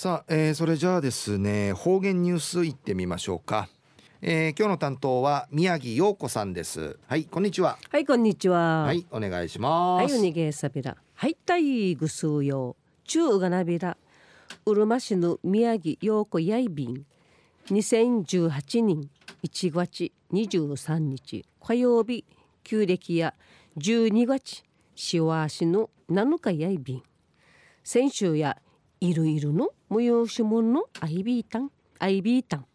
さあ、えー、それじゃあですね方言ニュースいってみましょうか、えー、今日の担当は宮城陽子さんです。はいこんにちは。はいこんにちは。はいお願いします。はいおにげさびら。はいたいぐすうよ。中うがなびら。うるま市の宮城陽子やいびん。2018年1月23日火曜日。旧暦や。12月しわしの7日やいびん。先週や。いるいるの催し物のアイビータンアイビータン。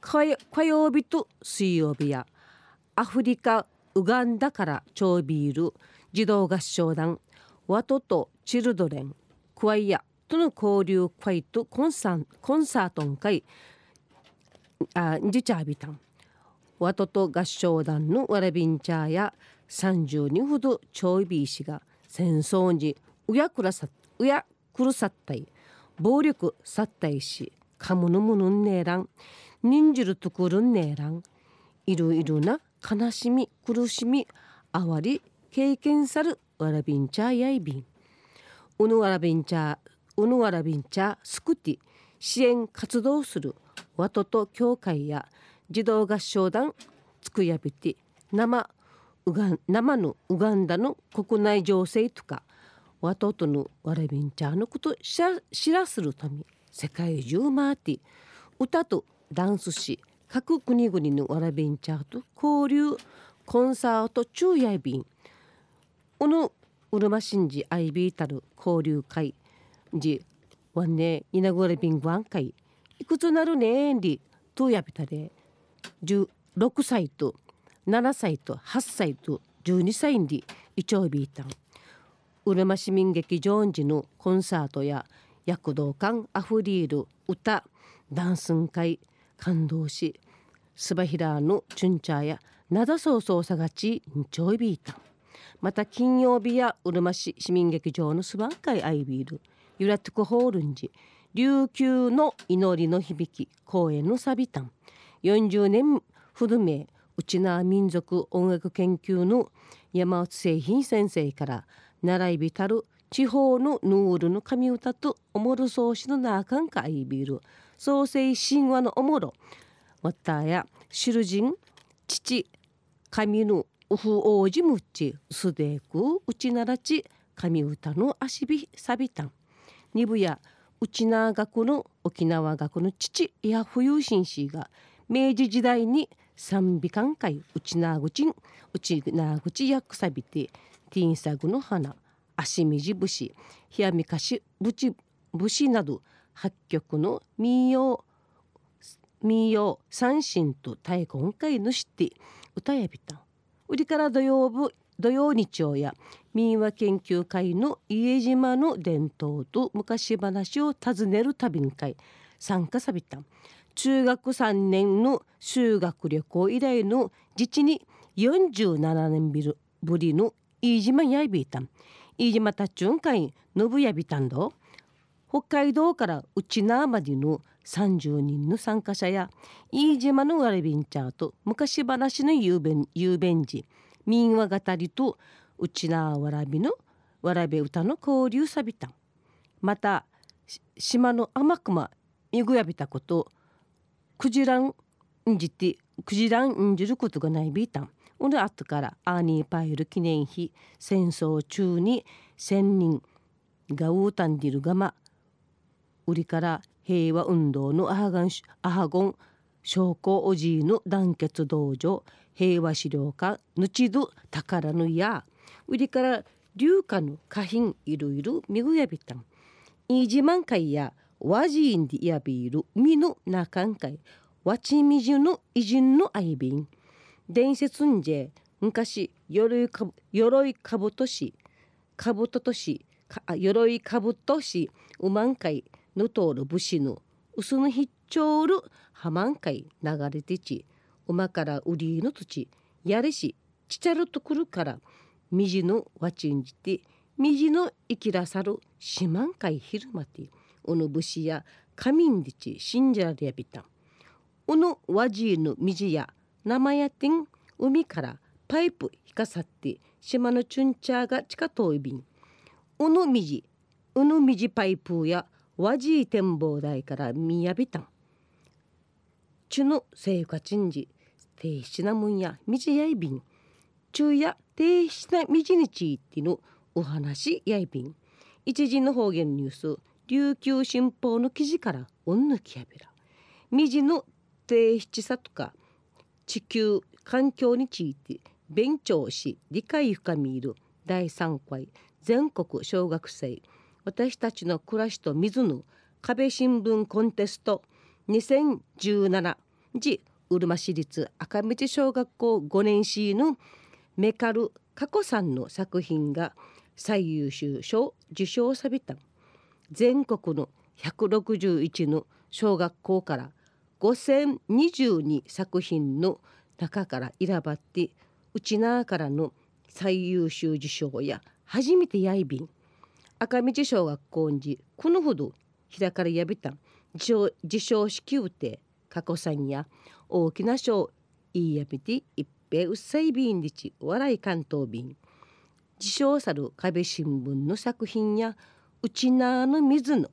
火曜日と水曜日やアフリカウガンダから超ビール児童合唱団ワトとチルドレンクワイヤとの交流会とコンサコンサートン会あジチャービタン。ワトと合唱団のワラビンチャーや30人ほどちょいびいしが戦争にうやくらさうやくるさったい。暴力さったいしかむぬむぬんねえらん。忍じるとくるんねえらん。いろいろな悲しみ苦しみあわり経験さるわらびんちゃやいびん。うぬわらびんちゃうぬわらびんちゃすくて支援活動するわとと協会や児童合唱団つくやびて生うがん生のウガンダの国内情勢とかわととのわらびんちゃんのこと知らするため世界中回って歌とダンスし各国々のわらびんちゃんと交流コンサート中やいびんこのうるましんじアイビータル交流会じわんねいなぐれびんごん会いくつなるねんりとやびたれ16歳と7歳と8歳と12歳にいちょうびいたんうるま市民劇場時のコンサートや躍動感あふれる歌ダンスン会感動しスバヒラーのチュンチャーやなだそうそうさがちんちょいびいた。また金曜日やうるま市市民劇場のスバン会アイビールユラトゥクホールンジ琉球の祈りの響き公演のサビタン40年古め内縄民族音楽研究の山内製品先生から習いびたる地方のヌールの神歌とおもろそうしのなあかんかいびる創世神話のおもろ。わたやシルジン父神のウフ王子むちすでくうちならち神歌の足びさびたん。二部や内縄学の沖縄学の父や冬紳士が明治時代に賛美艦会内縄口内縄口役さびてティンサグの花足みじ節冷やみかしぶち節など八曲の民謡民謡三振と太鼓会のして歌やびた売りから土曜日土曜日曜や民話研究会の家島の伝統と昔話を尋ねる旅会参加さびた中学3年の修学旅行以来の実に47年ぶりの飯島やいびいたん飯島たちゅんかいのぶやびたんど北海道から内縄までの30人の参加者や飯島のわらびんちゃーと昔話の雄弁雄弁寺民話語りと内縄わらびのわらび歌の交流さびたんまた島の天熊みぐやびたことクジランんじてクジランんじることがないびいたんおの後からアーニーパイル記念碑戦争中に千人がウータンディルガマ売りから平和運動のアハガンアハゴン将校おじいの団結道場平和資料館ぬちど宝のや売りから流化の花品いろいろみぐやびたん。イージマン会やワジーンディヤビールミのなかんかいわちみじゅの偉人の愛瓶。伝説んじえ昔鎧か鎧かぶとしかぶととし鎧かぶとしうまんかいのとる武士のうすのひっちょうるはまんかい流れてち馬から売りの土地やれしちちゃるとくるからみじのわちんじてみじの生きらさるしまんかいひるまておの武士や神んでち信じられやびた。おのわじいのみじや生やてん。海からパイプ引かさって島のチュンチャーが近遠いびんおのみじおのみじパイプや和地展望台から宮びたん。ちゅぬ生活んじ低質なもんやみじやいびん昼夜低質なみじにちいってのお話やいびん一時の方言ニュース琉球新報の記事からおんぬきやびら。みじの低質さとか地球環境について勉強し理解深みいる第3回全国小学生。私たちの暮らしと水の壁新聞コンテスト。2017時うるま市立赤道小学校5年 C のメカル佳子さんの作品が最優秀賞受賞された。全国の161の小学校から5022作品の中から選ばってうちなからの最優秀受賞や初めてやいびん。赤道小学校にこのほど開かれやびた受賞式うて佳子さんや大きな賞いいやびて一平うっさいびんりち笑い関東便。受賞さる壁新聞の作品やうちなの水の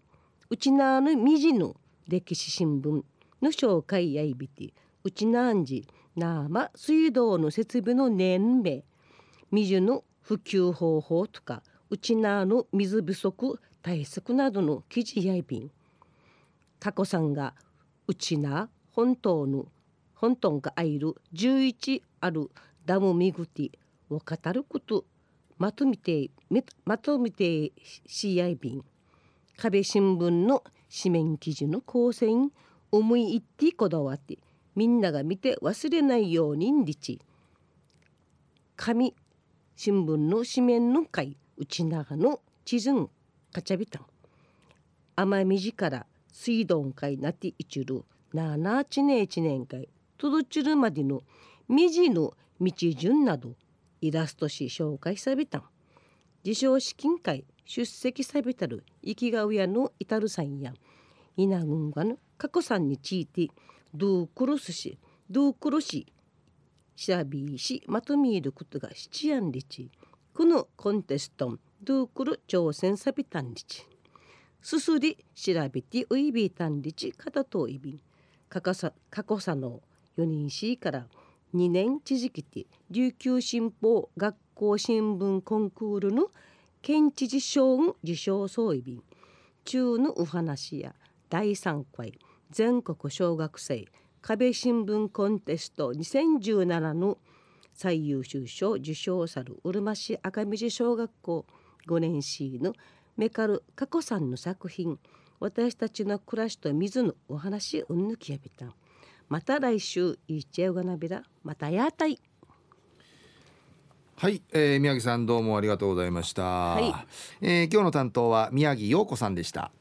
うちなのみじの歴史新聞。の紹介やいびてうちなんじなま水道の設備の年齢水の普及方法とかうちなの水不足対策などの記事やいびん。佳子さんがうちな本当の本当がいる11あるダムみぐてを語ることまとめてまとめてしやいびん。壁新聞の紙面記事の構成思い入ってこだわってみんなが見て忘れないようにんりち。紙新聞の紙面の会内長の地図んかちゃびたん。甘みじから水道会なっていちるなあなちね一年会とどちるまでのみじの道順などイラストし紹介さびたん。自称資金会出席さびたる生きがうやの至るさんや稲群がの過去さんについてドゥクロスしドゥクロししゃびしまとめることが七やんりち。このコンテストドゥクル挑戦さびたんりち。すすり調べてういびたんりちかたといびん。かかさ過去さの4人しから2年続きて琉球新報学校新聞コンクールの県知事賞受賞総意便中のお話や第3回全国小学生壁新聞コンテスト2017の最優秀賞受賞さるうるま市赤道小学校5年 C のメカル佳子さんの作品私たちの暮らしと水のお話うんぬきやびた。んまた来週いっちゃうがなびらまたやたい。はい、えー、宮城さんどうもありがとうございました、はい、えー、今日の担当は宮城陽子さんでした